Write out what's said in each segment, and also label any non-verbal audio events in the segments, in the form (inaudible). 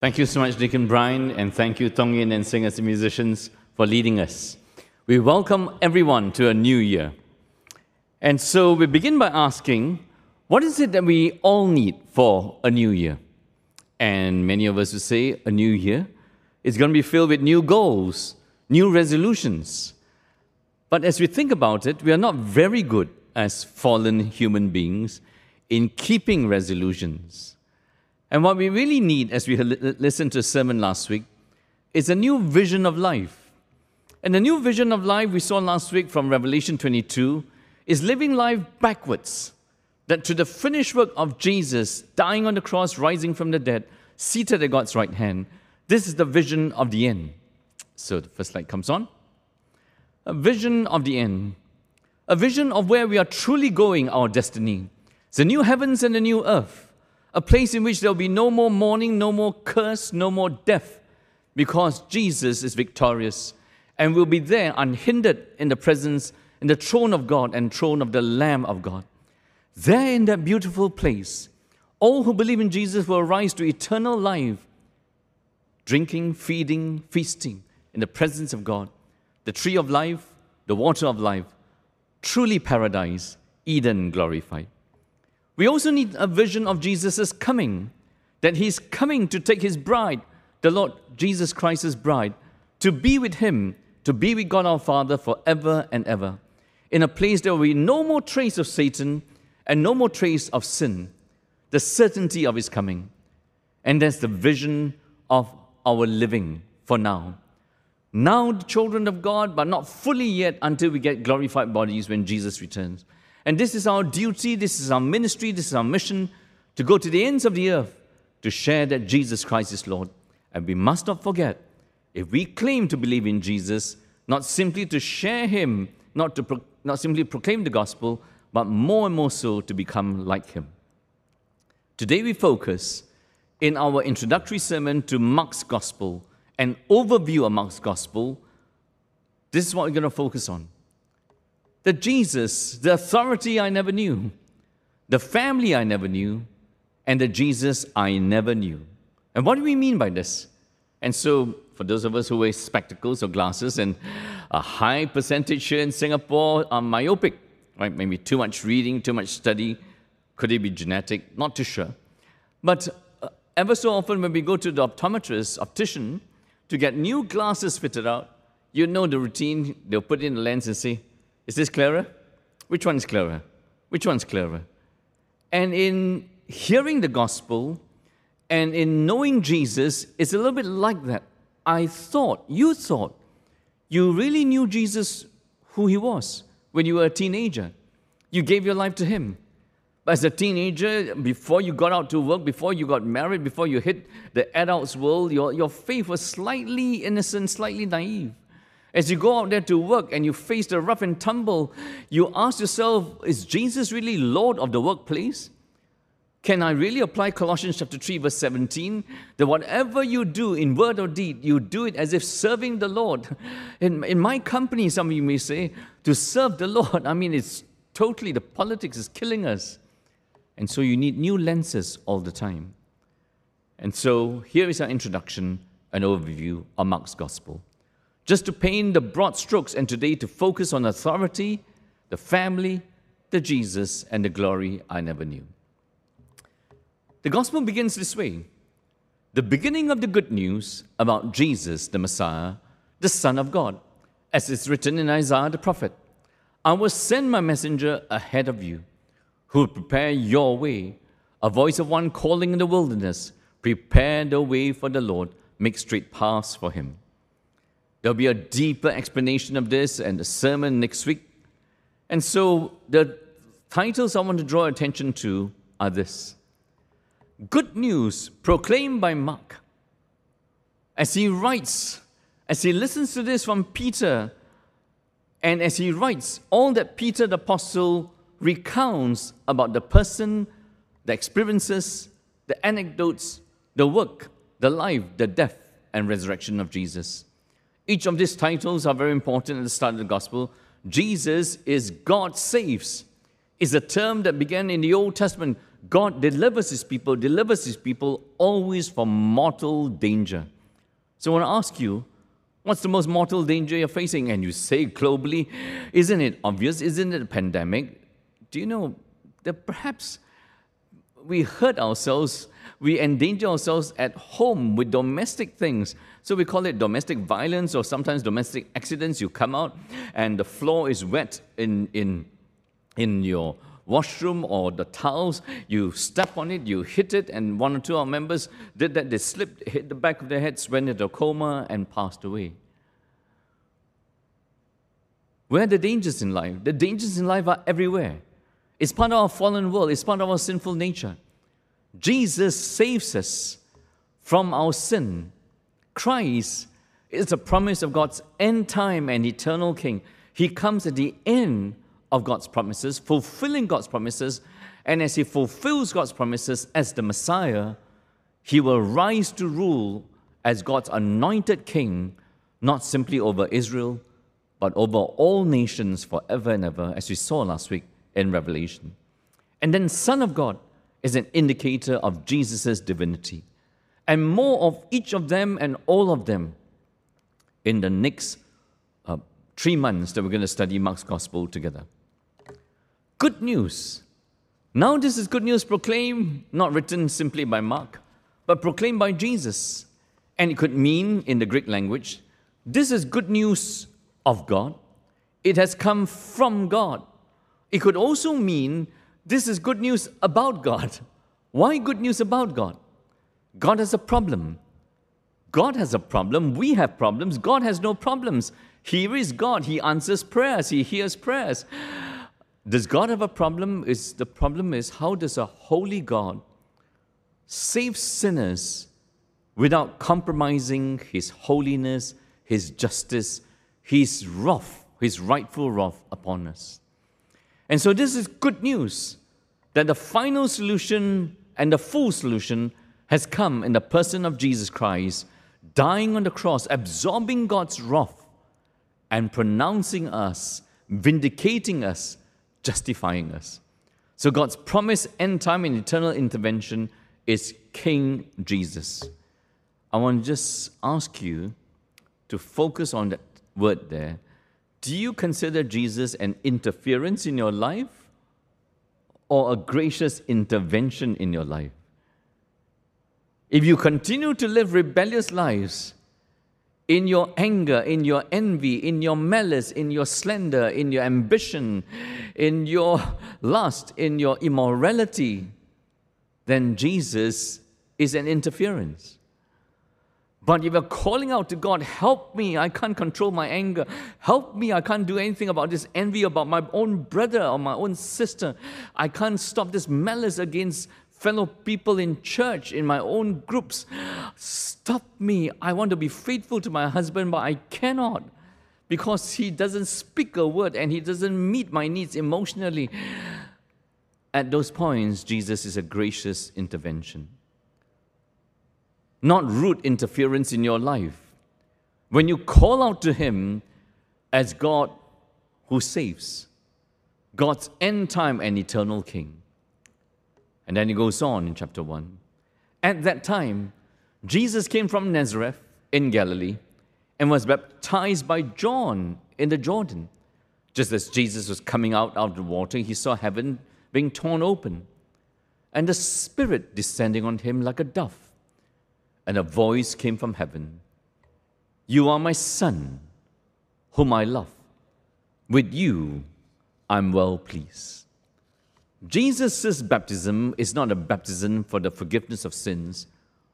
Thank you so much, Deacon Brian, and thank you, Tong Yin and singers and musicians, for leading us. We welcome everyone to a new year. And so we begin by asking, what is it that we all need for a new year? And many of us would say a new year is going to be filled with new goals, new resolutions. But as we think about it, we are not very good as fallen human beings in keeping resolutions. And what we really need, as we listened to a sermon last week, is a new vision of life. And the new vision of life we saw last week from Revelation 22 is living life backwards. That to the finished work of Jesus, dying on the cross, rising from the dead, seated at God's right hand, this is the vision of the end. So the first light comes on. A vision of the end. A vision of where we are truly going, our destiny. The new heavens and the new earth a place in which there will be no more mourning, no more curse, no more death, because Jesus is victorious and will be there unhindered in the presence, in the throne of God and throne of the Lamb of God. There in that beautiful place, all who believe in Jesus will rise to eternal life, drinking, feeding, feasting in the presence of God, the tree of life, the water of life, truly paradise, Eden glorified. We also need a vision of Jesus' coming, that he's coming to take his bride, the Lord Jesus Christ's bride, to be with him, to be with God our Father forever and ever, in a place there will be no more trace of Satan and no more trace of sin, the certainty of his coming. And that's the vision of our living for now. Now, the children of God, but not fully yet until we get glorified bodies when Jesus returns. And this is our duty, this is our ministry, this is our mission to go to the ends of the earth to share that Jesus Christ is Lord. And we must not forget, if we claim to believe in Jesus, not simply to share Him, not, to pro- not simply proclaim the gospel, but more and more so to become like Him. Today we focus in our introductory sermon to Mark's Gospel, an overview of Mark's Gospel. This is what we're going to focus on that Jesus, the authority I never knew, the family I never knew, and the Jesus I never knew. And what do we mean by this? And so, for those of us who wear spectacles or glasses, and a high percentage here in Singapore are myopic, right? Maybe too much reading, too much study. Could it be genetic? Not too sure. But uh, ever so often, when we go to the optometrist, optician, to get new glasses fitted out, you know the routine. They'll put in the lens and say, is this clearer? Which one is clearer? Which one's clearer? And in hearing the gospel and in knowing Jesus, it's a little bit like that. I thought, you thought, you really knew Jesus who he was when you were a teenager. You gave your life to him. But as a teenager, before you got out to work, before you got married, before you hit the adult's world, your, your faith was slightly innocent, slightly naive. As you go out there to work and you face the rough and tumble, you ask yourself, is Jesus really Lord of the workplace? Can I really apply Colossians chapter 3, verse 17? That whatever you do in word or deed, you do it as if serving the Lord. In, in my company, some of you may say, to serve the Lord, I mean, it's totally, the politics is killing us. And so you need new lenses all the time. And so here is our introduction, an overview of Mark's Gospel just to paint the broad strokes, and today to focus on authority, the family, the Jesus, and the glory I never knew. The gospel begins this way the beginning of the good news about Jesus, the Messiah, the Son of God, as is written in Isaiah the prophet. I will send my messenger ahead of you, who will prepare your way, a voice of one calling in the wilderness, prepare the way for the Lord, make straight paths for him. There'll be a deeper explanation of this and a sermon next week. And so the titles I want to draw attention to are this Good News proclaimed by Mark. As he writes, as he listens to this from Peter, and as he writes all that Peter the Apostle recounts about the person, the experiences, the anecdotes, the work, the life, the death, and resurrection of Jesus. Each of these titles are very important at the start of the gospel. Jesus is God saves, is a term that began in the Old Testament. God delivers his people, delivers his people always from mortal danger. So I want to ask you, what's the most mortal danger you're facing? And you say globally, isn't it obvious? Isn't it a pandemic? Do you know that perhaps we hurt ourselves, we endanger ourselves at home with domestic things. So we call it domestic violence or sometimes domestic accidents. You come out and the floor is wet in, in, in your washroom or the towels, you step on it, you hit it, and one or two of our members did that. They slipped, hit the back of their heads, went into a coma, and passed away. Where are the dangers in life? The dangers in life are everywhere. It's part of our fallen world, it's part of our sinful nature. Jesus saves us from our sin. Christ is the promise of God's end time and eternal King. He comes at the end of God's promises, fulfilling God's promises, and as He fulfills God's promises as the Messiah, He will rise to rule as God's anointed King, not simply over Israel, but over all nations forever and ever, as we saw last week in Revelation. And then, Son of God is an indicator of Jesus' divinity. And more of each of them and all of them in the next uh, three months that we're going to study Mark's Gospel together. Good news. Now, this is good news proclaimed, not written simply by Mark, but proclaimed by Jesus. And it could mean, in the Greek language, this is good news of God. It has come from God. It could also mean this is good news about God. Why good news about God? God has a problem. God has a problem. We have problems. God has no problems. Here is God. He answers prayers. He hears prayers. Does God have a problem? Is the problem is how does a holy God save sinners without compromising his holiness, his justice, his wrath, his rightful wrath upon us? And so, this is good news that the final solution and the full solution has come in the person of Jesus Christ, dying on the cross, absorbing God's wrath, and pronouncing us, vindicating us, justifying us. So, God's promise, end time, and eternal intervention is King Jesus. I want to just ask you to focus on that word there do you consider Jesus an interference in your life or a gracious intervention in your life? If you continue to live rebellious lives, in your anger, in your envy, in your malice, in your slander, in your ambition, in your lust, in your immorality, then Jesus is an interference. But if you're calling out to God, help me, I can't control my anger. Help me, I can't do anything about this envy about my own brother or my own sister. I can't stop this malice against fellow people in church, in my own groups. Stop me. I want to be faithful to my husband, but I cannot because he doesn't speak a word and he doesn't meet my needs emotionally. At those points, Jesus is a gracious intervention not rude interference in your life. When you call out to Him as God who saves, God's end time and eternal King. And then he goes on in chapter 1. At that time, Jesus came from Nazareth in Galilee and was baptized by John in the Jordan. Just as Jesus was coming out of the water, he saw heaven being torn open and the Spirit descending on him like a dove and a voice came from heaven You are my Son, whom I love. With you I'm well pleased. Jesus' baptism is not a baptism for the forgiveness of sins,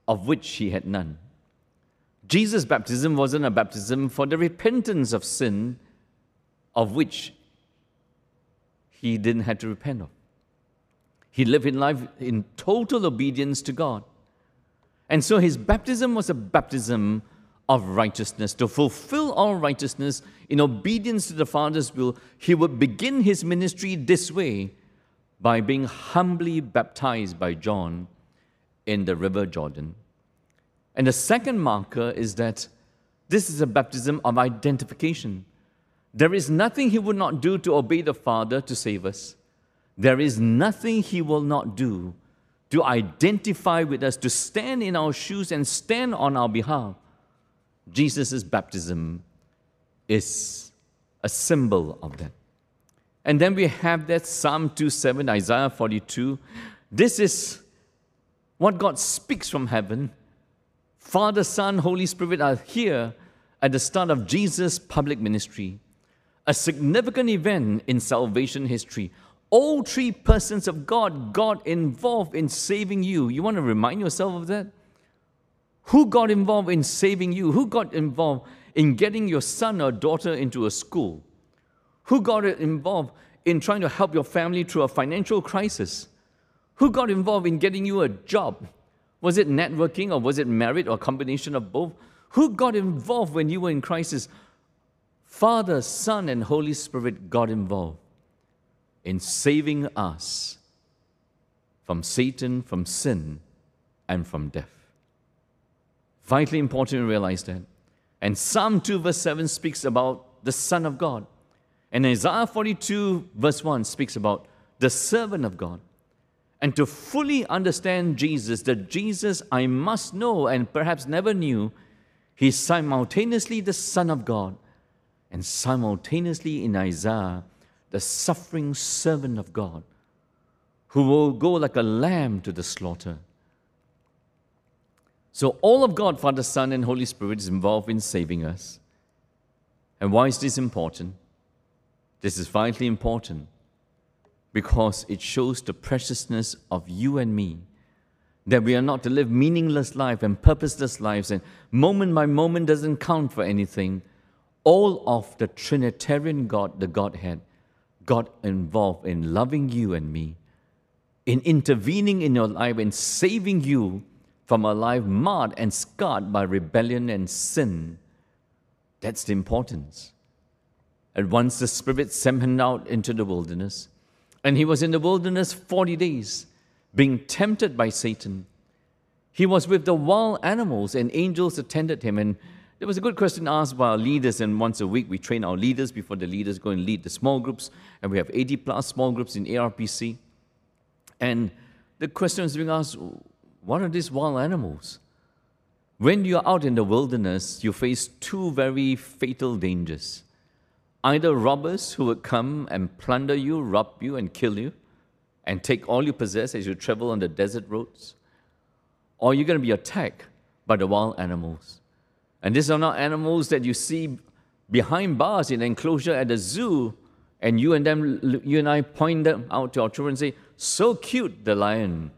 of which he had none. Jesus' baptism wasn't a baptism for the repentance of sin, of which he didn't have to repent of. He lived in life in total obedience to God. And so his baptism was a baptism of righteousness. To fulfill all righteousness in obedience to the Father's will, he would begin his ministry this way by being humbly baptized by John in the river Jordan. And the second marker is that this is a baptism of identification. There is nothing he would not do to obey the Father to save us. There is nothing he will not do to identify with us, to stand in our shoes and stand on our behalf. Jesus' baptism is a symbol of that. And then we have that Psalm 27, Isaiah 42. This is what God speaks from heaven. Father, Son, Holy Spirit are here at the start of Jesus' public ministry, a significant event in salvation history. All three persons of God got involved in saving you. You want to remind yourself of that? Who got involved in saving you? Who got involved in getting your son or daughter into a school? Who got involved in trying to help your family through a financial crisis? Who got involved in getting you a job? Was it networking or was it merit or a combination of both? Who got involved when you were in crisis? Father, Son, and Holy Spirit got involved in saving us from Satan, from sin, and from death. Vitally important to realize that. And Psalm 2, verse 7 speaks about the Son of God. And Isaiah 42, verse 1 speaks about the servant of God. And to fully understand Jesus, that Jesus I must know and perhaps never knew, he's simultaneously the Son of God and simultaneously in Isaiah, the suffering servant of God who will go like a lamb to the slaughter. So, all of God, Father, Son, and Holy Spirit is involved in saving us. And why is this important? This is vitally important because it shows the preciousness of you and me. That we are not to live meaningless life and purposeless lives, and moment by moment doesn't count for anything. All of the Trinitarian God, the Godhead, got involved in loving you and me, in intervening in your life and saving you from a life marred and scarred by rebellion and sin. That's the importance. And once the Spirit sent him out into the wilderness, and he was in the wilderness 40 days, being tempted by Satan. He was with the wild animals, and angels attended him. And there was a good question asked by our leaders, and once a week we train our leaders before the leaders go and lead the small groups. And we have 80 plus small groups in ARPC. And the question was being asked what are these wild animals? When you're out in the wilderness, you face two very fatal dangers. Either robbers who would come and plunder you, rob you, and kill you, and take all you possess as you travel on the desert roads, or you're going to be attacked by the wild animals. And these are not animals that you see behind bars in enclosure at the zoo, and you and them, you and I point them out to our children and say, "So cute, the lion."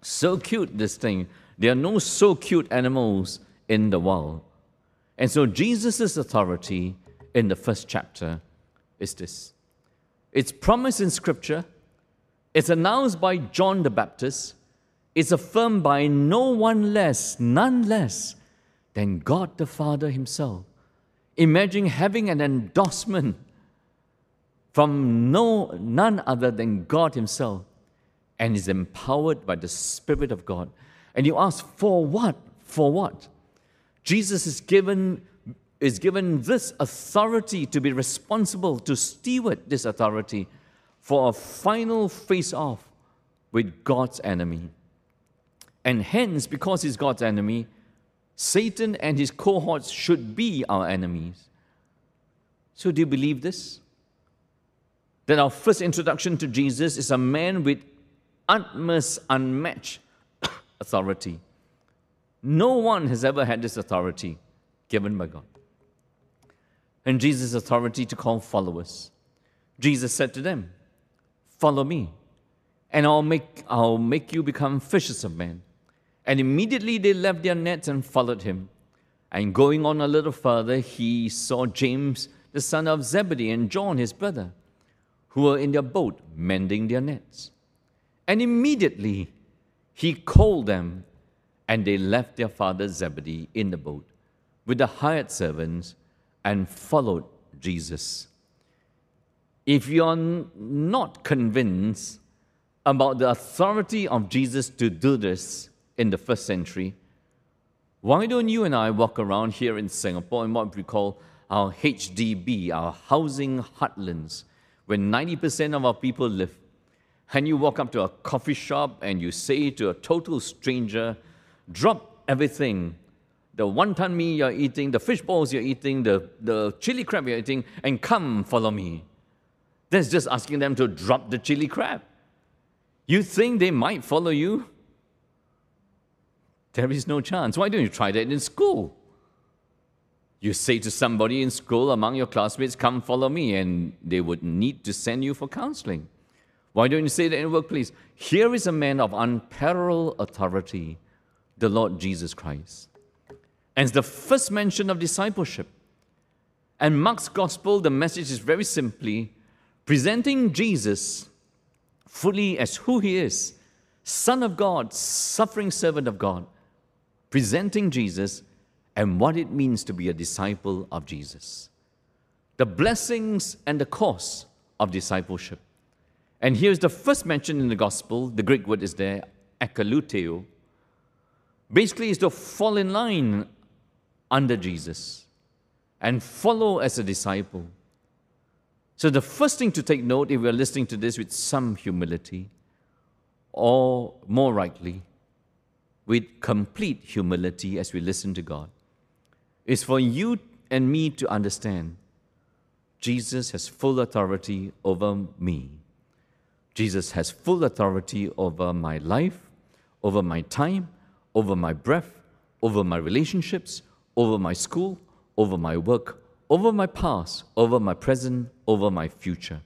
So cute, this thing. There are no so cute animals in the world. And so Jesus' authority in the first chapter is this it's promised in Scripture, it's announced by John the Baptist, it's affirmed by no one less, none less than God the Father Himself. Imagine having an endorsement from no, none other than God Himself and is empowered by the Spirit of God. And you ask, for what? For what? Jesus is given, is given this authority to be responsible, to steward this authority for a final face off with God's enemy. And hence, because he's God's enemy, Satan and his cohorts should be our enemies. So, do you believe this? That our first introduction to Jesus is a man with utmost unmatched (coughs) authority. No one has ever had this authority given by God. And Jesus' authority to call followers. Jesus said to them, Follow me, and I'll make, I'll make you become fishers of men. And immediately they left their nets and followed him. And going on a little further, he saw James, the son of Zebedee, and John, his brother, who were in their boat mending their nets. And immediately he called them, and they left their father Zebedee in the boat with the hired servants and followed Jesus. If you're not convinced about the authority of Jesus to do this in the first century, why don't you and I walk around here in Singapore in what we call our HDB, our housing heartlands, where 90% of our people live? and you walk up to a coffee shop and you say to a total stranger, drop everything the wonton mee you're eating, the fish balls you're eating, the, the chili crab you're eating, and come follow me. That's just asking them to drop the chili crab. You think they might follow you? There is no chance. Why don't you try that in school? You say to somebody in school among your classmates, Come follow me, and they would need to send you for counseling. Why don't you say that in the workplace? Here is a man of unparalleled authority, the Lord Jesus Christ. And it's the first mention of discipleship. And Mark's gospel, the message is very simply presenting Jesus fully as who he is Son of God, suffering servant of God, presenting Jesus and what it means to be a disciple of Jesus. The blessings and the cost of discipleship. And here's the first mention in the gospel. The Greek word is there, akoloutheo. Basically, is to fall in line under Jesus and follow as a disciple. So, the first thing to take note, if we're listening to this with some humility, or more rightly, with complete humility as we listen to God, is for you and me to understand Jesus has full authority over me Jesus has full authority over my life, over my time, over my breath, over my relationships, over my school, over my work, over my past, over my present, over my future.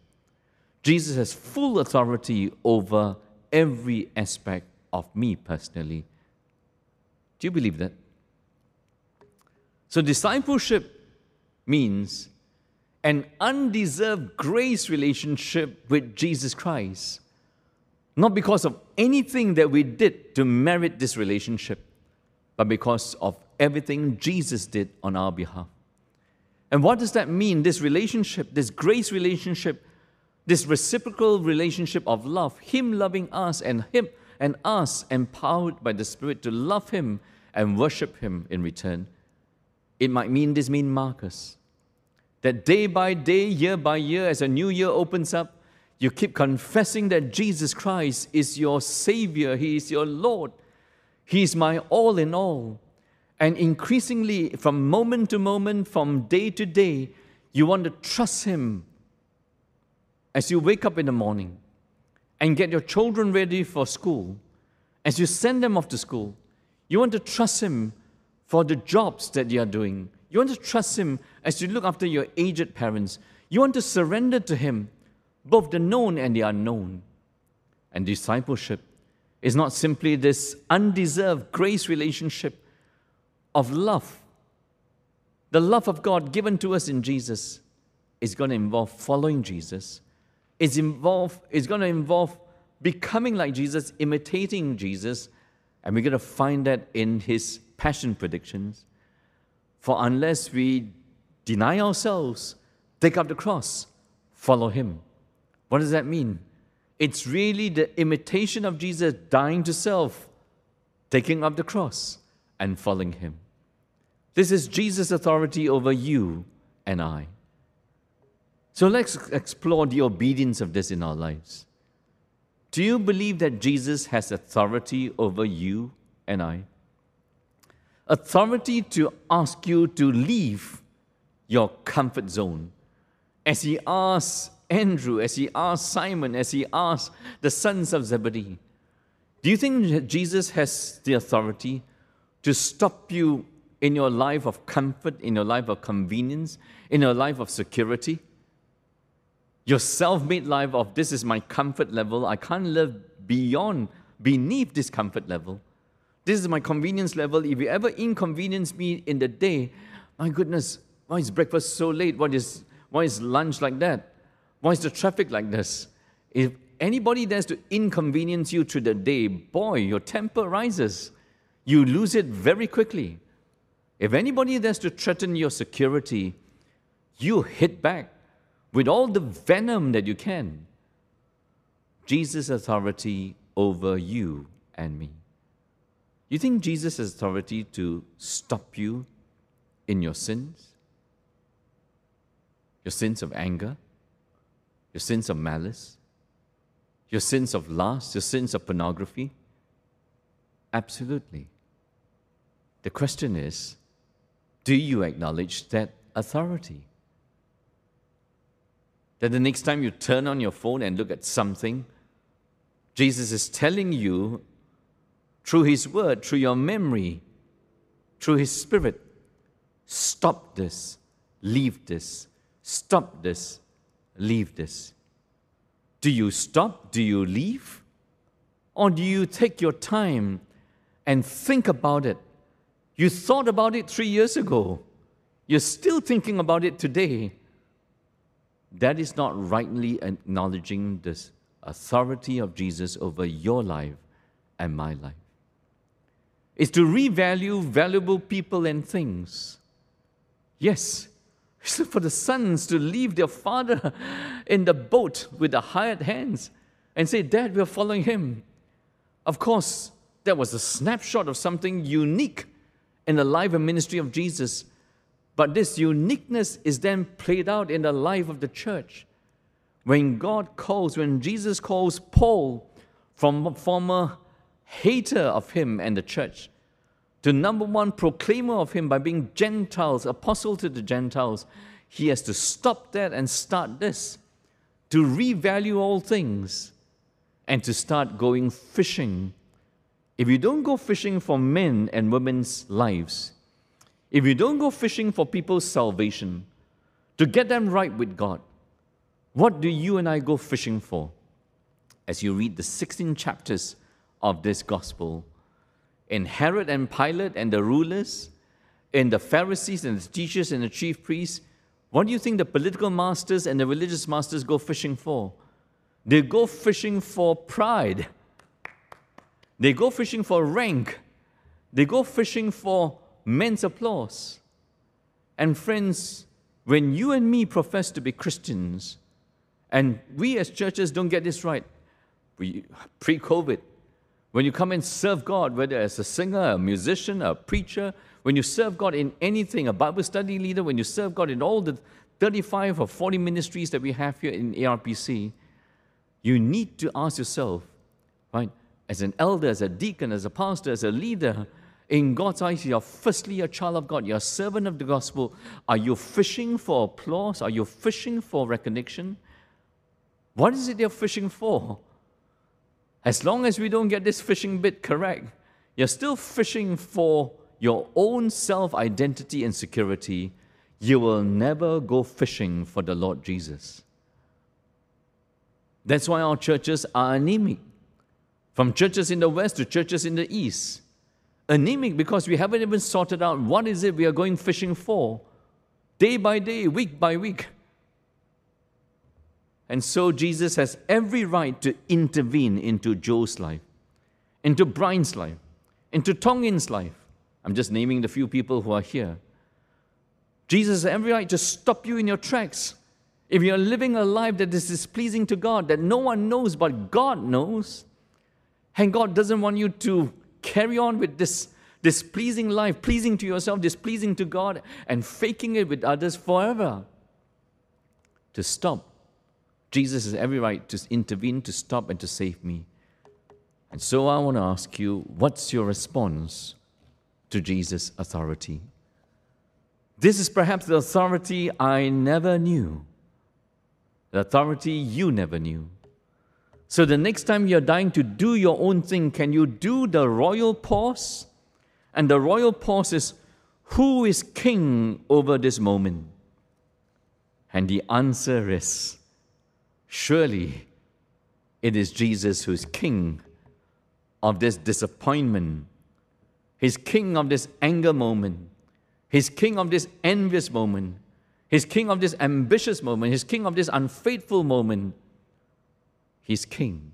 Jesus has full authority over every aspect of me personally. Do you believe that? So, discipleship means an undeserved grace relationship with Jesus Christ. Not because of anything that we did to merit this relationship, but because of everything Jesus did on our behalf. And what does that mean? This relationship, this grace relationship, this reciprocal relationship of love, Him loving us and Him and us empowered by the Spirit to love Him and worship Him in return. It might mean this mean Marcus that day by day, year by year, as a new year opens up, you keep confessing that Jesus Christ is your Savior, He is your Lord, He is my all in all. And increasingly, from moment to moment, from day to day, you want to trust Him as you wake up in the morning and get your children ready for school, as you send them off to school. You want to trust Him for the jobs that you are doing. You want to trust Him as you look after your aged parents. You want to surrender to Him, both the known and the unknown. And discipleship is not simply this undeserved grace relationship of love. The love of God given to us in Jesus is going to involve following Jesus. It's, involve, it's going to involve becoming like Jesus, imitating Jesus, and we're going to find that in his passion predictions. For unless we deny ourselves, take up the cross, follow Him. What does that mean? It's really the imitation of Jesus dying to self, taking up the cross, and following Him. This is Jesus' authority over you and I. So let's explore the obedience of this in our lives. Do you believe that Jesus has authority over you and I? authority to ask you to leave your comfort zone. As he asked Andrew, as he asked Simon, as he asked the sons of Zebedee, do you think Jesus has the authority to stop you in your life of comfort, in your life of convenience, in your life of security? Your self made life of this is my comfort level, I can't live beyond, beneath this comfort level. This is my convenience level. If you ever inconvenience me in the day, my goodness, why is breakfast so late? What is, why is lunch like that? Why is the traffic like this? If anybody dares to inconvenience you through the day, boy, your temper rises. You lose it very quickly. If anybody dares to threaten your security, you hit back with all the venom that you can. Jesus' authority over you and me. You think Jesus has authority to stop you in your sins? Your sins of anger? Your sins of malice? Your sins of lust, your sins of pornography? Absolutely. The question is do you acknowledge that authority? That the next time you turn on your phone and look at something, Jesus is telling you through His Word, through your memory, through His Spirit, stop this, leave this, stop this, leave this. Do you stop? Do you leave? Or do you take your time and think about it? You thought about it three years ago. You're still thinking about it today. That is not rightly acknowledging the authority of Jesus over your life and my life. It's to revalue valuable people and things. Yes, it's (laughs) for the sons to leave their father (laughs) in the boat with the hired hands and say, Dad, we're following him. Of course, that was a snapshot of something unique in the life and ministry of Jesus. But this uniqueness is then played out in the life of the church. When God calls, when Jesus calls Paul from a former hater of him and the church to number one proclaimer of him by being Gentiles, apostle to the Gentiles, he has to stop that and start this to revalue all things and to start going fishing if you don't go fishing for men and women's lives, if you don't go fishing for people's salvation, to get them right with God, what do you and I go fishing for? As you read the 16 chapters of this gospel, in Herod and Pilate and the rulers, in the Pharisees and the teachers and the chief priests, what do you think the political masters and the religious masters go fishing for? They go fishing for pride. They go fishing for rank. They go fishing for men's applause. And friends, when you and me profess to be Christians, and we as churches don't get this right, pre COVID, when you come and serve God, whether as a singer, a musician, a preacher, when you serve God in anything, a Bible study leader, when you serve God in all the 35 or 40 ministries that we have here in ARPC, you need to ask yourself, right, as an elder, as a deacon, as a pastor, as a leader, in God's eyes, you're firstly a child of God. You're a servant of the gospel. Are you fishing for applause? Are you fishing for recognition? What is it you're fishing for? As long as we don't get this fishing bit correct, you're still fishing for your own self identity and security. You will never go fishing for the Lord Jesus. That's why our churches are anemic from churches in the west to churches in the east. Anemic because we haven't even sorted out what is it we are going fishing for, day by day, week by week. And so Jesus has every right to intervene into Joe's life, into Brian's life, into Tongin's life. I'm just naming the few people who are here. Jesus has every right to stop you in your tracks. If you're living a life that is displeasing to God, that no one knows but God knows, and God doesn't want you to carry on with this displeasing life, pleasing to yourself, displeasing to God, and faking it with others forever. To stop. Jesus has every right to intervene, to stop, and to save me. And so I want to ask you what's your response to Jesus' authority? This is perhaps the authority I never knew, the authority you never knew. So the next time you're dying to do your own thing, can you do the royal pause? And the royal pause is who is king over this moment? And the answer is surely it is Jesus who's king of this disappointment. He's king of this anger moment. He's king of this envious moment. He's king of this ambitious moment. He's king of this unfaithful moment. He's king.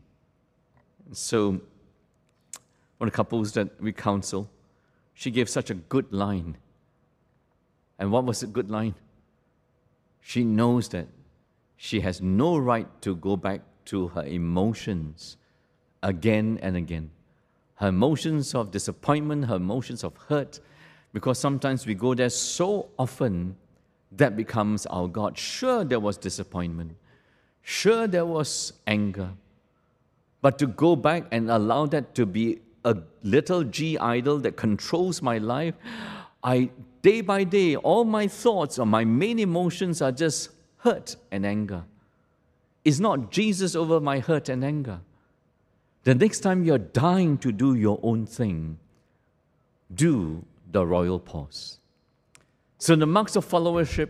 So, one of the couples that we counsel, she gave such a good line. And what was the good line? She knows that she has no right to go back to her emotions again and again. Her emotions of disappointment, her emotions of hurt, because sometimes we go there so often that becomes our God. Sure, there was disappointment. Sure, there was anger. But to go back and allow that to be a little g idol that controls my life, I day by day, all my thoughts or my main emotions are just hurt and anger. It's not Jesus over my hurt and anger. The next time you're dying to do your own thing, do the royal pause. So the marks of followership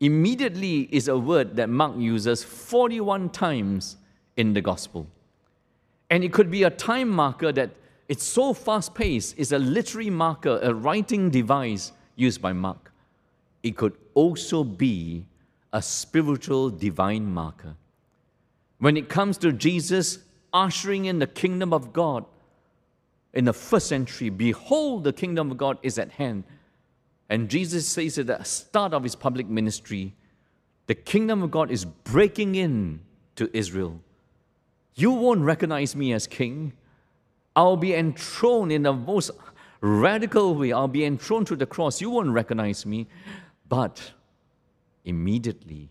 immediately is a word that Mark uses 41 times in the gospel. And it could be a time marker that it's so fast paced, it's a literary marker, a writing device used by Mark. It could also be a spiritual divine marker. When it comes to Jesus ushering in the kingdom of God in the first century, behold, the kingdom of God is at hand. And Jesus says at the start of his public ministry, the kingdom of God is breaking in to Israel. You won't recognize me as king. I'll be enthroned in the most radical way. I'll be enthroned to the cross. You won't recognize me. But immediately,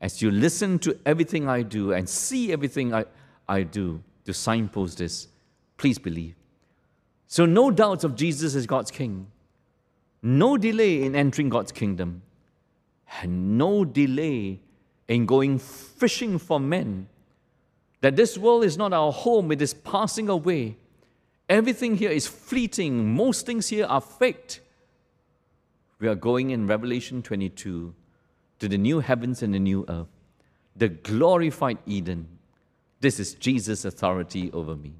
as you listen to everything I do and see everything I, I do to signpost this, please believe. So, no doubts of Jesus as God's king no delay in entering God's kingdom, and no delay in going fishing for men. That this world is not our home, it is passing away. Everything here is fleeting, most things here are faked. We are going in Revelation 22 to the new heavens and the new earth, the glorified Eden. This is Jesus' authority over me.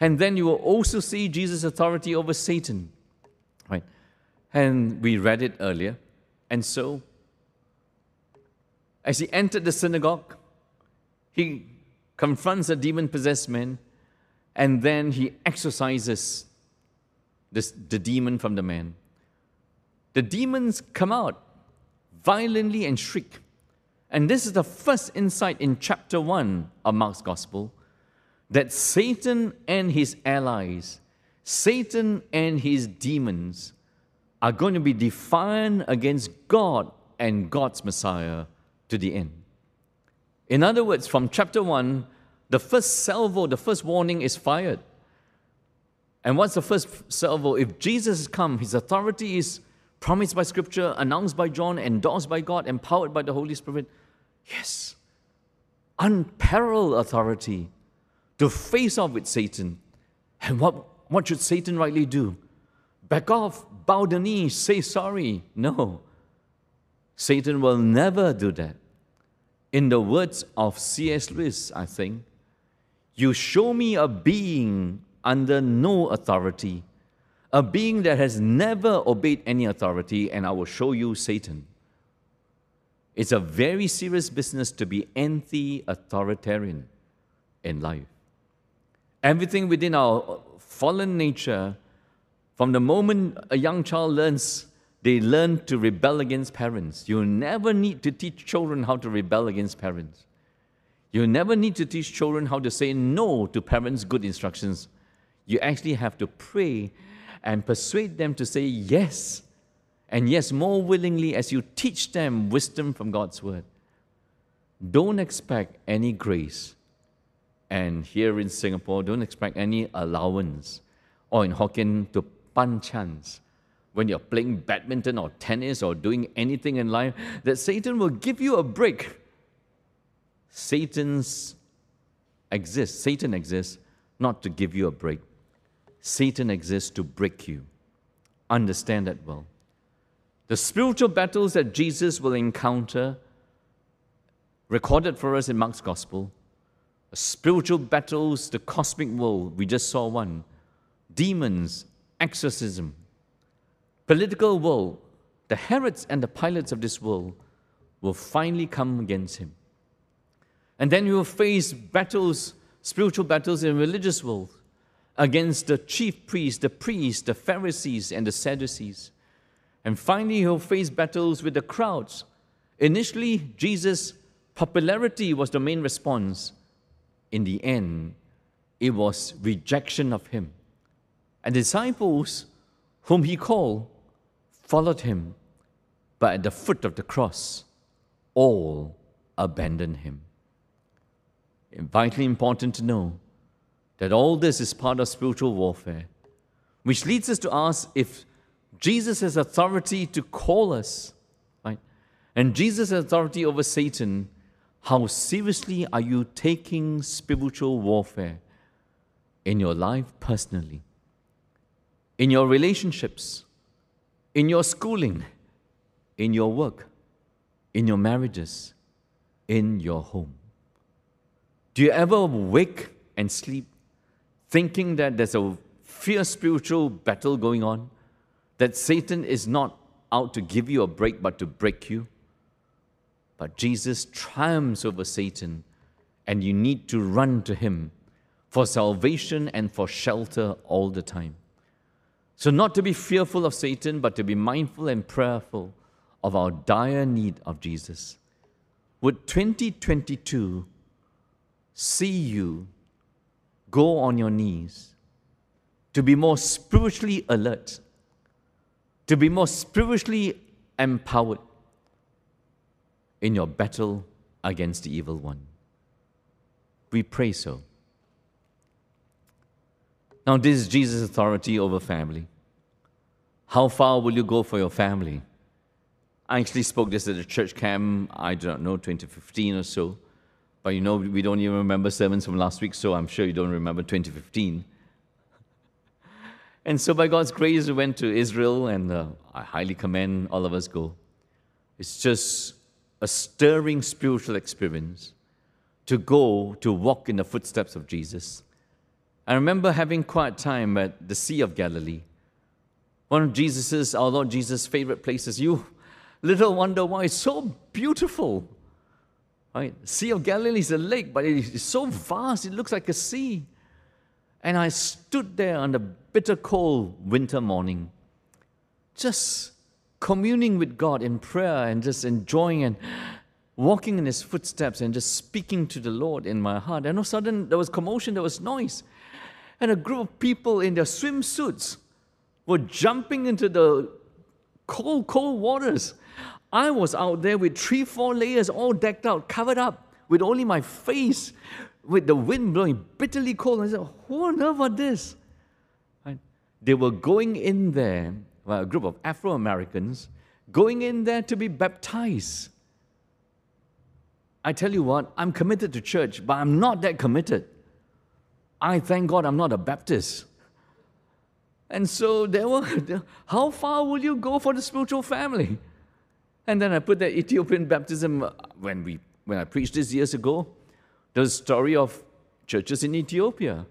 And then you will also see Jesus' authority over Satan. And we read it earlier. And so, as he entered the synagogue, he confronts a demon possessed man, and then he exorcises this, the demon from the man. The demons come out violently and shriek. And this is the first insight in chapter 1 of Mark's Gospel that Satan and his allies, Satan and his demons, are going to be defiant against God and God's Messiah to the end. In other words, from chapter 1, the first salvo, the first warning is fired. And what's the first salvo? If Jesus has come, his authority is promised by Scripture, announced by John, endorsed by God, empowered by the Holy Spirit. Yes, unparalleled authority to face off with Satan. And what, what should Satan rightly do? Back off, bow the knee, say sorry. No. Satan will never do that. In the words of C.S. Lewis, I think, you show me a being under no authority, a being that has never obeyed any authority, and I will show you Satan. It's a very serious business to be anti authoritarian in life. Everything within our fallen nature from the moment a young child learns, they learn to rebel against parents. You never need to teach children how to rebel against parents. You never need to teach children how to say no to parents' good instructions. You actually have to pray and persuade them to say yes, and yes more willingly as you teach them wisdom from God's word. Don't expect any grace. And here in Singapore, don't expect any allowance. Or in Hokkien, to fun chance when you're playing badminton or tennis or doing anything in life that Satan will give you a break. Satan's exists. Satan exists not to give you a break. Satan exists to break you. Understand that well. The spiritual battles that Jesus will encounter, recorded for us in Mark's Gospel, spiritual battles, the cosmic world, we just saw one. Demons, exorcism. Political world, the Herods and the Pilates of this world will finally come against him. And then he will face battles, spiritual battles in religious world against the chief priests, the priests, the Pharisees, and the Sadducees. And finally, he'll face battles with the crowds. Initially, Jesus' popularity was the main response. In the end, it was rejection of him. And disciples whom he called followed him, but at the foot of the cross, all abandoned him. vitally important to know that all this is part of spiritual warfare, which leads us to ask if Jesus has authority to call us, right? And Jesus has authority over Satan. How seriously are you taking spiritual warfare in your life personally, in your relationships, in your schooling, in your work, in your marriages, in your home? Do you ever wake and sleep thinking that there's a fierce spiritual battle going on? That Satan is not out to give you a break but to break you? But Jesus triumphs over Satan, and you need to run to him for salvation and for shelter all the time. So, not to be fearful of Satan, but to be mindful and prayerful of our dire need of Jesus. Would 2022 see you go on your knees to be more spiritually alert, to be more spiritually empowered in your battle against the evil one? We pray so. Now, this is Jesus' authority over family. How far will you go for your family? I actually spoke this at a church camp, I don't know, 2015 or so. But you know, we don't even remember sermons from last week, so I'm sure you don't remember 2015. (laughs) And so, by God's grace, we went to Israel, and uh, I highly commend all of us go. It's just a stirring spiritual experience to go to walk in the footsteps of Jesus. I remember having quiet time at the Sea of Galilee, one of Jesus's, our Lord Jesus' favorite places. You little wonder why it's so beautiful. Right? Sea of Galilee is a lake, but it is so vast, it looks like a sea. And I stood there on the bitter cold winter morning, just communing with God in prayer and just enjoying and walking in His footsteps and just speaking to the Lord in my heart. And all of a sudden, there was commotion, there was noise. And a group of people in their swimsuits were jumping into the cold, cold waters. I was out there with three, four layers all decked out, covered up, with only my face, with the wind blowing bitterly cold. I said, Who on earth are this? They were going in there, well, a group of Afro Americans, going in there to be baptized. I tell you what, I'm committed to church, but I'm not that committed. I thank God I'm not a Baptist. And so there (laughs) were, how far will you go for the spiritual family? And then I put that Ethiopian baptism uh, when we when I preached this years ago. The story of churches in Ethiopia.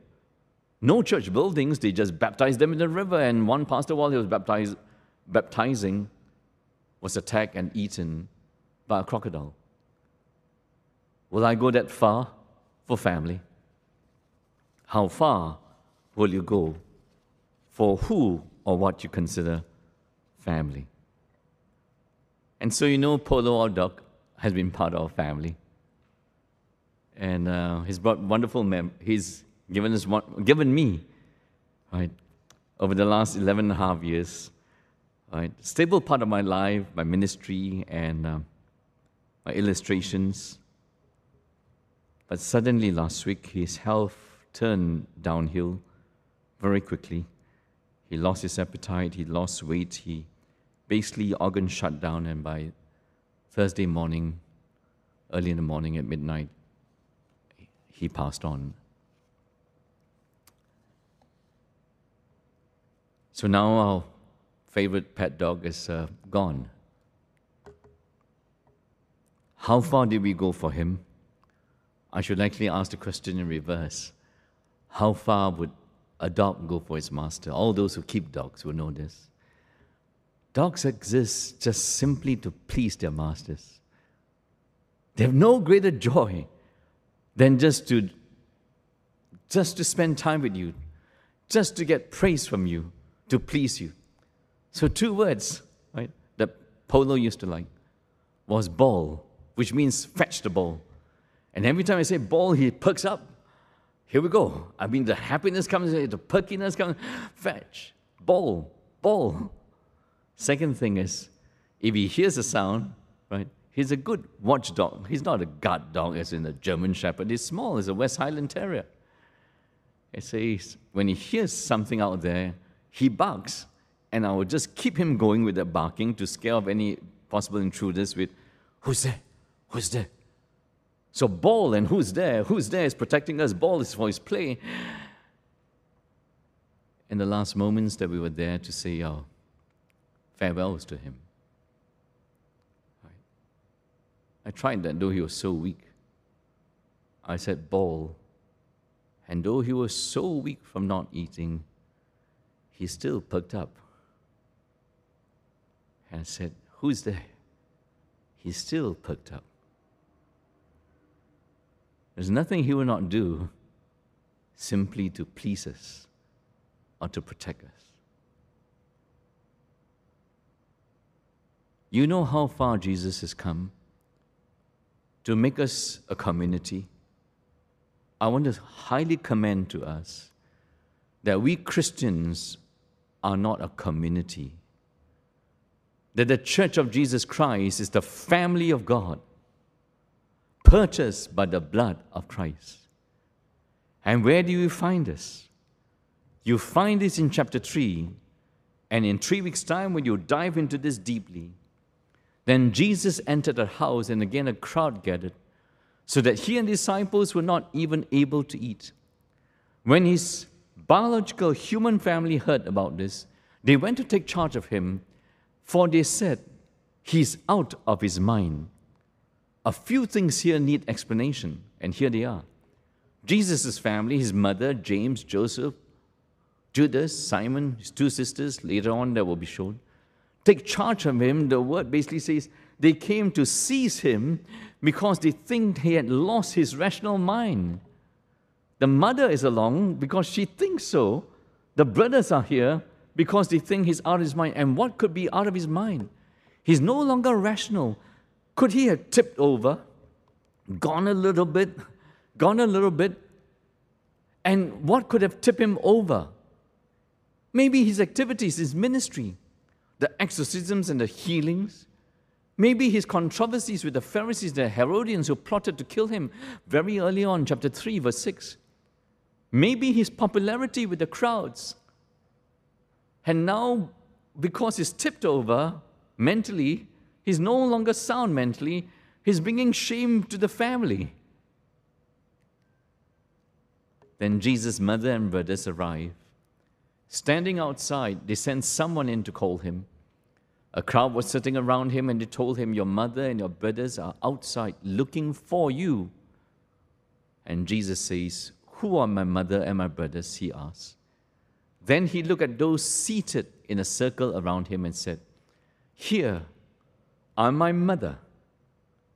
No church buildings, they just baptized them in the river. And one pastor, while he was baptized, baptizing, was attacked and eaten by a crocodile. Will I go that far for family? How far will you go for who or what you consider family? And so, you know, Polo, our dog, has been part of our family. And uh, he's brought wonderful mem- he's given us one, given me, right, over the last 11 and a half years, right, stable part of my life, my ministry, and uh, my illustrations. But suddenly last week, his health turned downhill very quickly. He lost his appetite, he lost weight, he basically organ shut down, and by Thursday morning, early in the morning at midnight, he passed on. So now our favorite pet dog is uh, gone. How far did we go for him? I should actually ask the question in reverse. How far would a dog go for its master? All those who keep dogs will know this. Dogs exist just simply to please their masters. They have no greater joy than just to just to spend time with you, just to get praise from you, to please you. So two words, right, that Polo used to like was ball, which means fetch the ball. And every time I say ball, he perks up. Here we go. I mean, the happiness comes, eh, the perkiness comes. Fetch, ball, ball. Second thing is, if he hears a sound, right, He's a good watchdog. He's not a guard dog as in a German Shepherd. He's small, he's a West Highland Terrier. It says, when he hears something out there, he barks, and I will just keep him going with that barking to scare off any possible intruders with, Who's there? Who's there? So, Ball and who's there? Who's there is protecting us. Ball is for his play. In the last moments that we were there to say our farewells to him. I tried that, though he was so weak. I said, Ball. And though he was so weak from not eating, he still perked up. And I said, Who's there? He still perked up. There's nothing he will not do simply to please us or to protect us. You know how far Jesus has come to make us a community. I want to highly commend to us that we Christians are not a community. That the Church of Jesus Christ is the family of God, purchased by the blood of Christ. And where do you find this? You find this in chapter 3, and in three weeks' time, when you dive into this deeply, then Jesus entered a house, and again a crowd gathered, so that he and disciples were not even able to eat. When his biological human family heard about this, they went to take charge of him, for they said, He's out of his mind. A few things here need explanation, and here they are. Jesus' family, his mother, James, Joseph, Judas, Simon, his two sisters, later on that will be shown, take charge of him, the word basically says they came to seize him because they think he had lost his rational mind. The mother is along because she thinks so. The brothers are here because they think he's out of his mind. And what could be out of his mind? He's no longer rational. Could he have tipped over, gone a little bit, gone a little bit? And what could have tipped him over? Maybe his activities, his ministry the exorcisms and the healings, maybe his controversies with the Pharisees, the Herodians who plotted to kill him very early on, chapter 3, verse 6. Maybe his popularity with the crowds. And now, because he's tipped over mentally, he's no longer sound mentally, he's bringing shame to the family. Then Jesus' mother and brothers arrive. Standing outside, they sent someone in to call him. A crowd was sitting around him and they told him, Your mother and your brothers are outside looking for you. And Jesus says, Who are my mother and my brothers? He asks. Then he looked at those seated in a circle around him and said, Here are my mother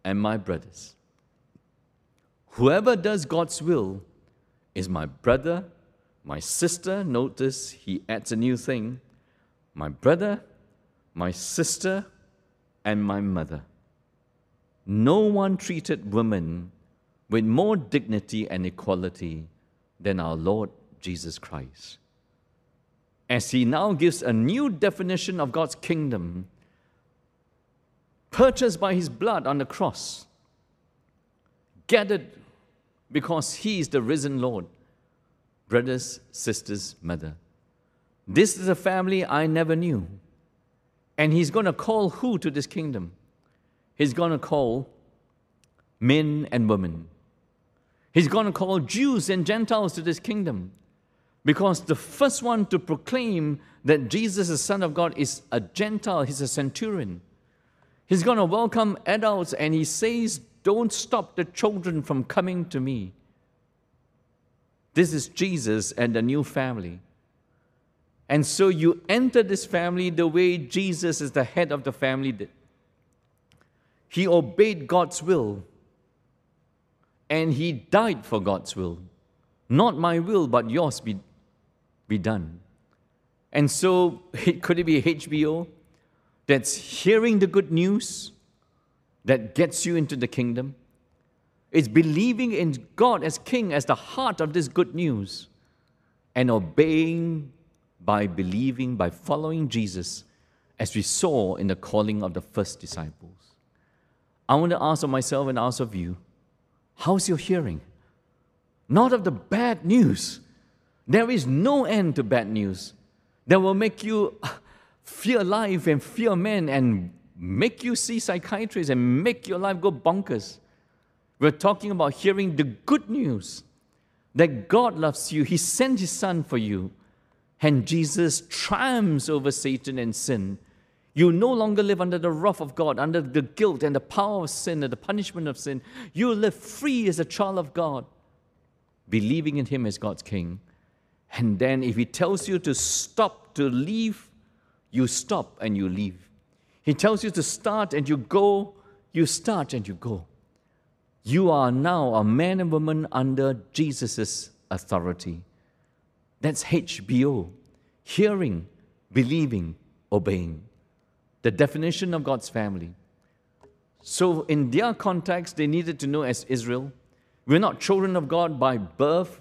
and my brothers. Whoever does God's will is my brother my sister, notice he adds a new thing my brother, my sister, and my mother. No one treated women with more dignity and equality than our Lord Jesus Christ. As he now gives a new definition of God's kingdom, purchased by his blood on the cross, gathered because he is the risen Lord brothers, sisters, mother. This is a family I never knew. And he's going to call who to this kingdom? He's going to call men and women. He's going to call Jews and Gentiles to this kingdom. Because the first one to proclaim that Jesus is Son of God is a Gentile, he's a centurion. He's going to welcome adults and he says, Don't stop the children from coming to me. This is Jesus and the new family. And so you enter this family the way Jesus is the head of the family did. He obeyed God's will and he died for God's will. Not my will, but yours be, be done. And so, (laughs) could it be HBO that's hearing the good news that gets you into the kingdom? It's believing in God as King, as the heart of this good news, and obeying by believing, by following Jesus, as we saw in the calling of the first disciples. I want to ask of myself and ask of you how's your hearing? Not of the bad news. There is no end to bad news that will make you fear life and fear men and make you see psychiatrists and make your life go bonkers. We're talking about hearing the good news that God loves you. He sent His Son for you. And Jesus triumphs over Satan and sin. You no longer live under the wrath of God, under the guilt and the power of sin and the punishment of sin. You live free as a child of God, believing in Him as God's King. And then, if He tells you to stop, to leave, you stop and you leave. He tells you to start and you go, you start and you go. You are now a man and woman under Jesus' authority. That's HBO hearing, believing, obeying. The definition of God's family. So, in their context, they needed to know as Israel, we're not children of God by birth.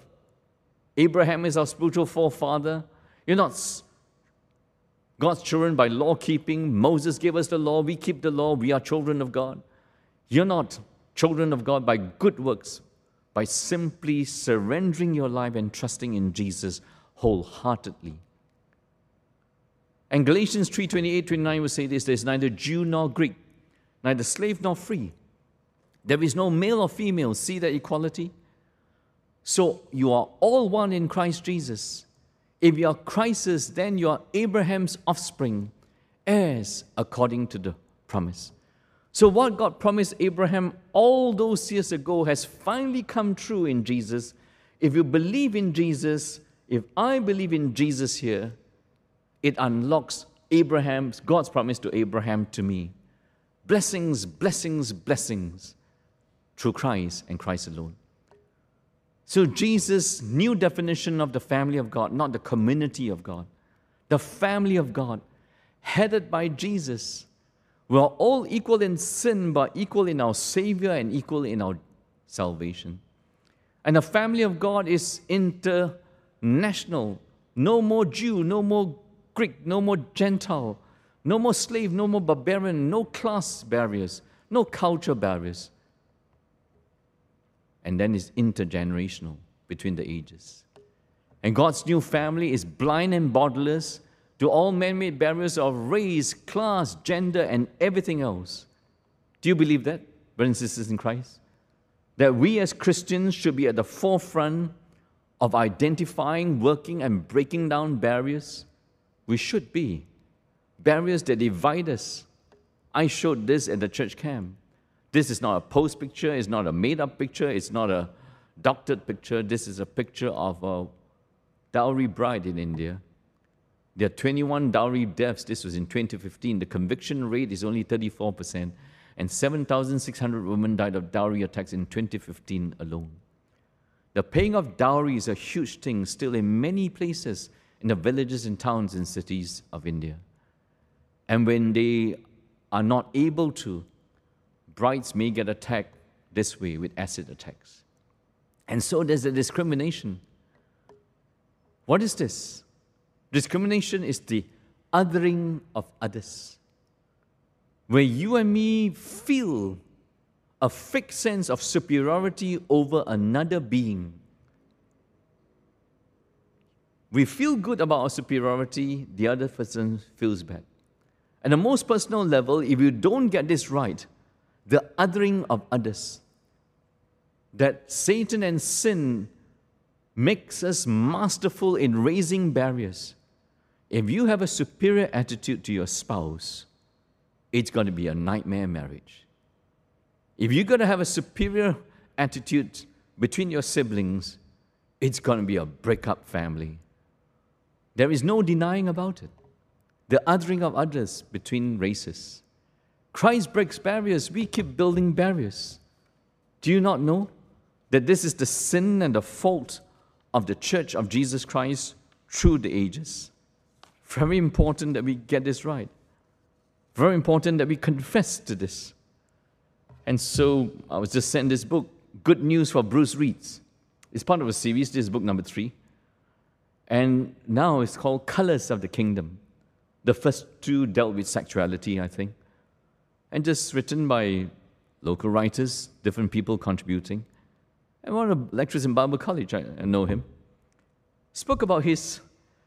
Abraham is our spiritual forefather. You're not God's children by law keeping. Moses gave us the law. We keep the law. We are children of God. You're not children of God by good works, by simply surrendering your life and trusting in Jesus wholeheartedly. And Galatians 3 28 29 will say this there's neither Jew nor Greek, neither slave nor free. There is no male or female. See that equality? So you are all one in Christ Jesus. If you are Christ's, then you are Abraham's offspring, heirs according to the promise. So, what God promised Abraham all those years ago has finally come true in Jesus. If you believe in Jesus, if I believe in Jesus here, it unlocks Abraham's, God's promise to Abraham to me. Blessings, blessings, blessings through Christ and Christ alone. So, Jesus' new definition of the family of God, not the community of God, the family of God, headed by Jesus we are all equal in sin, but equal in our Savior and equal in our salvation. And the family of God is international. No more Jew, no more Greek, no more Gentile, no more slave, no more barbarian, no class barriers, no culture barriers. And then it's intergenerational between the ages. And God's new family is blind and borderless to all man made barriers of race, class, gender, and everything else. Do you believe that, brothers and sisters in Christ? That we as Christians should be at the forefront of identifying, working, and breaking down barriers? We should be. Barriers that divide us. I showed this at the church camp. This is not a post picture, it's not a made up picture, it's not a doctored picture. This is a picture of a dowry bride in India there are 21 dowry deaths. This was in 2015. The conviction rate is only 34%. And 7,600 women died of dowry attacks in 2015 alone. The paying of dowry is a huge thing still in many places in the villages and towns and cities of India. And when they are not able to, brides may get attacked this way with acid attacks. And so there's a discrimination. What is this? Discrimination is the othering of others, where you and me feel a fixed sense of superiority over another being. We feel good about our superiority, the other person feels bad. At the most personal level, if you don't get this right, the othering of others, that Satan and sin makes us masterful in raising barriers if you have a superior attitude to your spouse, it's going to be a nightmare marriage. If you're going to have a superior attitude between your siblings, it's going to be a breakup family. There is no denying about it. The othering of others between races. Christ breaks barriers, we keep building barriers. Do you not know that this is the sin and the fault of the church of Jesus Christ through the ages? Very important that we get this right. Very important that we confess to this. And so I was just sent this book, Good News for Bruised Reeds. It's part of a series, this is book number three. And now it's called Colors of the Kingdom. The first two dealt with sexuality, I think. And just written by local writers, different people contributing. And one of the lecturers in Bible College, I, know him, spoke about his,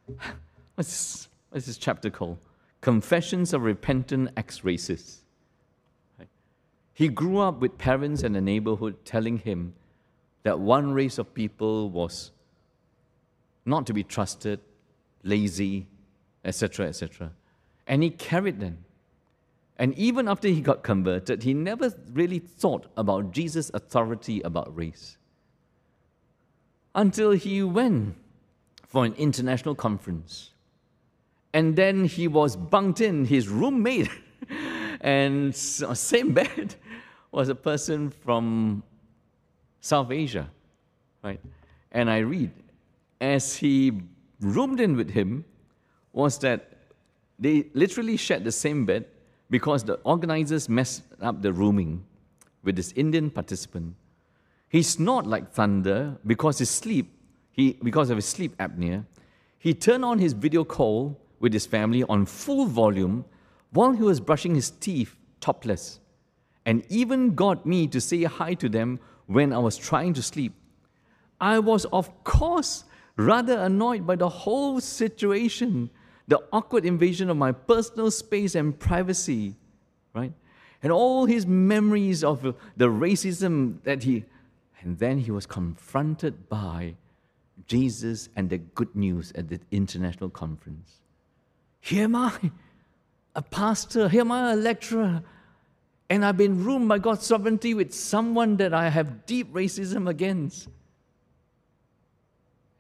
(sighs) what's this, what's this chapter called? Confessions of Repentant Ex-Racists. He grew up with parents in the neighborhood telling him that one race of people was not to be trusted, lazy, etc., etc. And he carried them. And even after he got converted, he never really thought about Jesus' authority about race. Until he went for an international conference. And then he was bunked in, his roommate, (laughs) and uh, same bed (laughs) was a person from South Asia, right? And I read, as he roomed in with him, was that they literally shared the same bed because the organizers messed up the rooming with this Indian participant. He snored like thunder because his sleep, he, because of his sleep apnea. He turned on his video call with his family on full volume while he was brushing his teeth topless, and even got me to say hi to them when I was trying to sleep. I was, of course, rather annoyed by the whole situation the awkward invasion of my personal space and privacy, right? And all his memories of the racism that he, and then he was confronted by Jesus and the good news at the international conference. Here am I, a pastor, here am I, a lecturer, and I've been roomed by God's sovereignty with someone that I have deep racism against.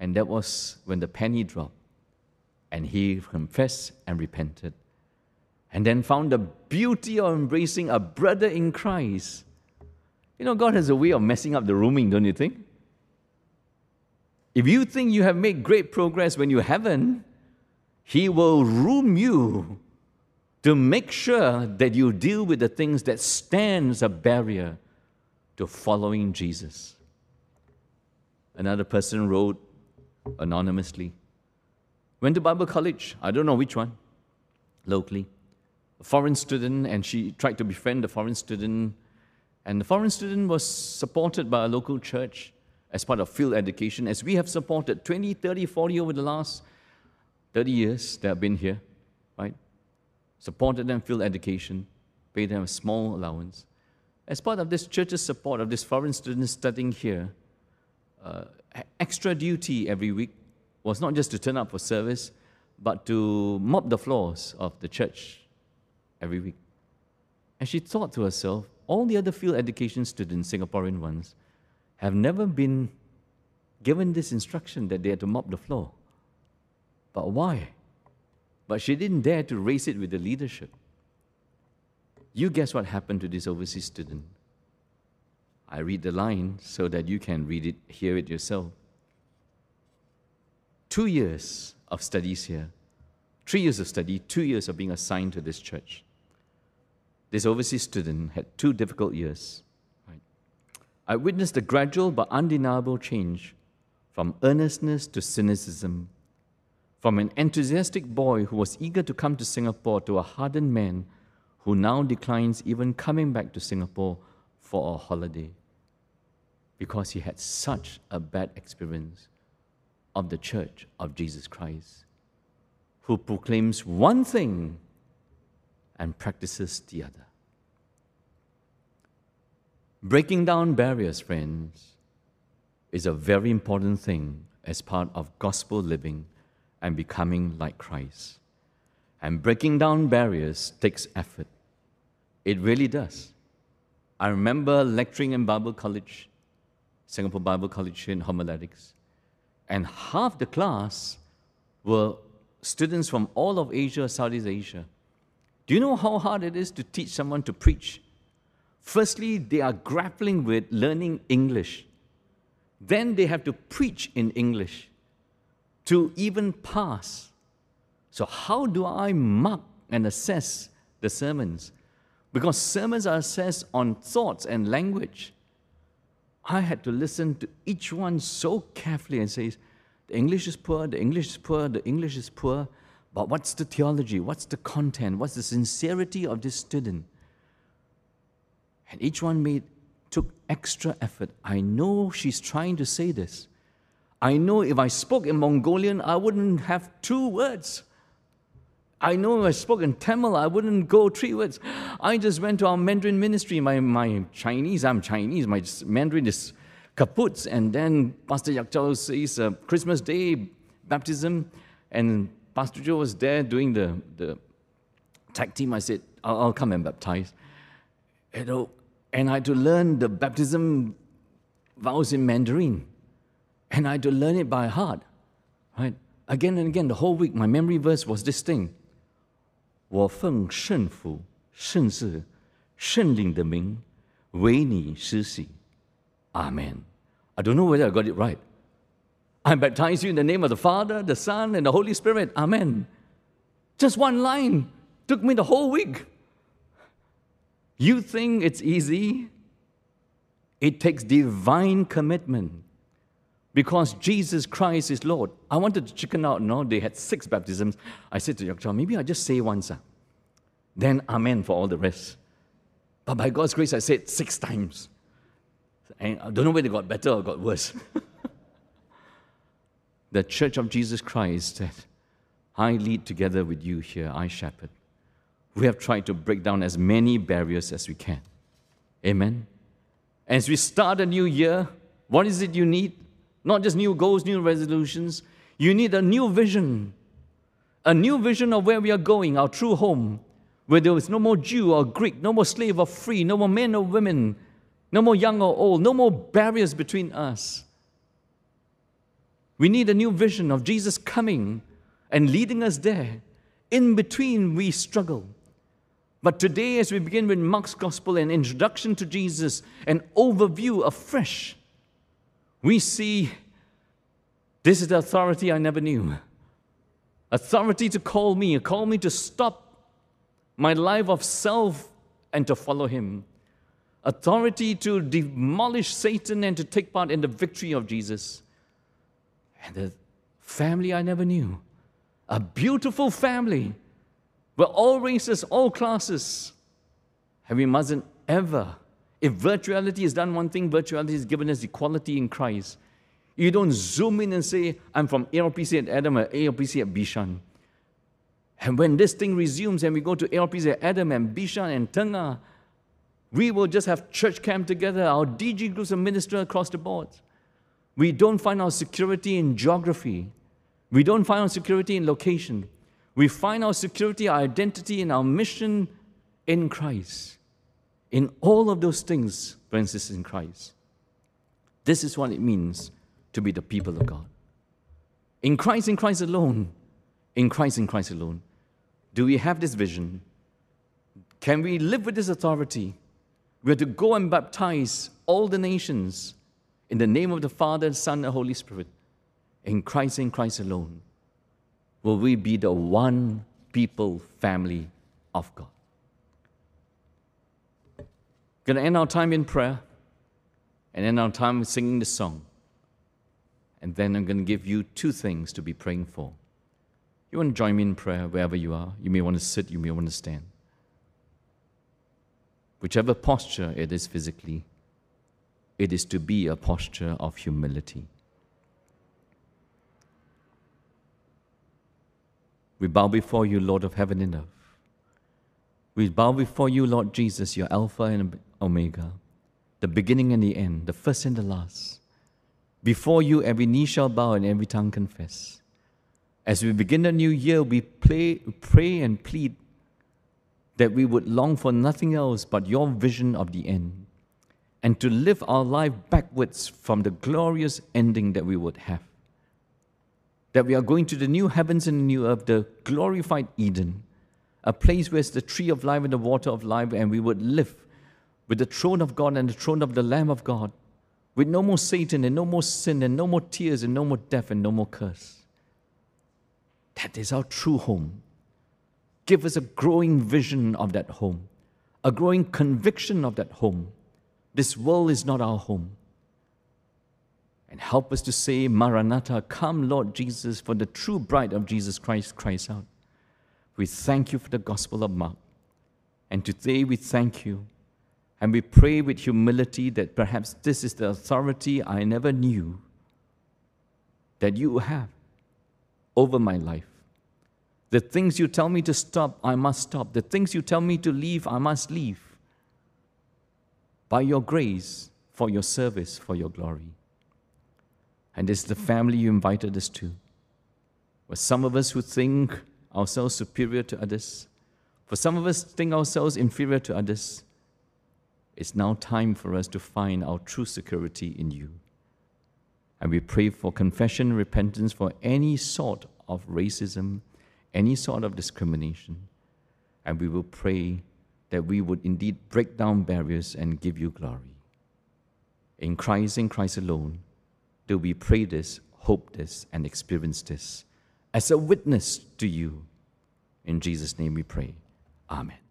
And that was when the penny dropped and he confessed and repented. And then found the beauty of embracing a brother in Christ. You know, God has a way of messing up the rooming, don't you think? If you think you have made great progress when you haven't, He will room you to make sure that you deal with the things that stands a barrier to following Jesus. Another person wrote anonymously Went to Bible college, I don't know which one, locally. A foreign student, and she tried to befriend the foreign student. And the foreign student was supported by a local church as part of field education, as we have supported 20, 30, 40 over the last 30 years that I've been here, right? Supported them field education, paid them a small allowance. As part of this church's support of this foreign student studying here, uh, extra duty every week was not just to turn up for service, but to mop the floors of the church every week. And she thought to herself, all the other field education students, Singaporean ones, have never been given this instruction that they had to mop the floor. But why? But she didn't dare to raise it with the leadership. You guess what happened to this overseas student? I read the line so that you can read it, hear it yourself two years of studies here, three years of study, two years of being assigned to this church. This overseas student had two difficult years. Right? I witnessed a gradual but undeniable change from earnestness to cynicism, from an enthusiastic boy who was eager to come to Singapore to a hardened man who now declines even coming back to Singapore for a holiday because he had such a bad experience of the Church of Jesus Christ, who proclaims one thing and practices the other. Breaking down barriers, friends, is a very important thing as part of gospel living and becoming like Christ. And breaking down barriers takes effort. It really does. I remember lecturing in Bible College, Singapore Bible College in homiletics and half the class were students from all of Asia, Southeast Asia. Do you know how hard it is to teach someone to preach? Firstly, they are grappling with learning English. Then they have to preach in English to even pass. So, how do I mark and assess the sermons? Because sermons are assessed on thoughts and language. I had to listen to each one so carefully and say, the English is poor, the English is poor, the English is poor, but what's the theology? What's the content? What's the sincerity of this student? And each one made took extra effort. I know she's trying to say this. I know if I spoke in Mongolian, I wouldn't have two words. I know I spoke in Tamil, I wouldn't go three words. I just went to our Mandarin ministry. My, my Chinese, I'm Chinese, my Mandarin is kaput. And then Pastor Yak Chao says uh, Christmas Day baptism, and Pastor Joe was there doing the, the tag team. I said, I'll, I'll come and baptize. You know, and I had to learn the baptism vows in Mandarin. And I had to learn it by heart. Right? Again and again, the whole week, my memory verse was this thing. 我奉圣父、圣子、圣灵的名为你施洗。Amen. I don't know whether I got it right. I baptize you in the name of the Father, the Son, and the Holy Spirit. Amen. Just one line took me the whole week. You think it's easy? It takes divine commitment because Jesus Christ is Lord. I wanted to chicken out, no, they had six baptisms. I said to Yokcha, maybe I just say once, uh, then Amen for all the rest. But by God's grace, I said six times. And I don't know whether it got better or got worse. (laughs) the Church of Jesus Christ that I lead together with you here, I shepherd we have tried to break down as many barriers as we can. Amen. As we start a new year, what is it you need? Not just new goals, new resolutions. You need a new vision. A new vision of where we are going, our true home, where there is no more Jew or Greek, no more slave or free, no more men or women, no more young or old, no more barriers between us. We need a new vision of Jesus coming and leading us there. In between, we struggle. But today, as we begin with Mark's Gospel, an introduction to Jesus, an overview afresh, we see this is the authority I never knew. Authority to call me, call me to stop my life of self and to follow him. Authority to demolish Satan and to take part in the victory of Jesus. And the family I never knew. A beautiful family we're all races, all classes. And we mustn't ever, if virtuality has done one thing, virtuality has given us equality in Christ. You don't zoom in and say, I'm from ALPC at Adam or ALPC at Bishan. And when this thing resumes and we go to ALPC at Adam and Bishan and Tengah, we will just have church camp together. Our DG groups will minister across the board. We don't find our security in geography. We don't find our security in location. We find our security, our identity, and our mission in Christ. In all of those things, friends, in Christ. This is what it means to be the people of God. In Christ, in Christ alone, in Christ, in Christ alone, do we have this vision? Can we live with this authority? We are to go and baptize all the nations in the name of the Father, Son, and Holy Spirit, in Christ, in Christ alone will we be the one people family of God. Going to end our time in prayer and end our time singing the song. And then I'm going to give you two things to be praying for. You want to join me in prayer wherever you are? You may want to sit, you may want to stand. Whichever posture it is physically, it is to be a posture of humility. We bow before you, Lord of heaven and earth. We bow before you, Lord Jesus, your Alpha and Omega, the beginning and the end, the first and the last. Before you, every knee shall bow and every tongue confess. As we begin the new year, we pray, pray and plead that we would long for nothing else but your vision of the end and to live our life backwards from the glorious ending that we would have that we are going to the new heavens and the new earth, the glorified Eden, a place where it's the tree of life and the water of life, and we would live with the throne of God and the throne of the Lamb of God, with no more Satan and no more sin and no more tears and no more death and no more curse. That is our true home. Give us a growing vision of that home, a growing conviction of that home. This world is not our home. And help us to say, Maranatha, come, Lord Jesus, for the true bride of Jesus Christ cries out. We thank you for the gospel of Mark. And today we thank you And we pray with humility that perhaps this is the authority I never knew that you have over my life. The things you tell me to stop, I must stop. The things you tell me to leave, I must leave. By your grace, for your service, for your glory. And is the family you invited us to. For some of us who think ourselves superior to others, for some of us think ourselves inferior to others, it's now time for us to find our true security in you. And we pray for confession repentance for any sort of racism, any sort of discrimination. And we will pray that we would indeed break down barriers and give you glory. In Christ and Christ alone, do we pray this, hope this, and experience this as a witness to you. In Jesus' name we pray. Amen.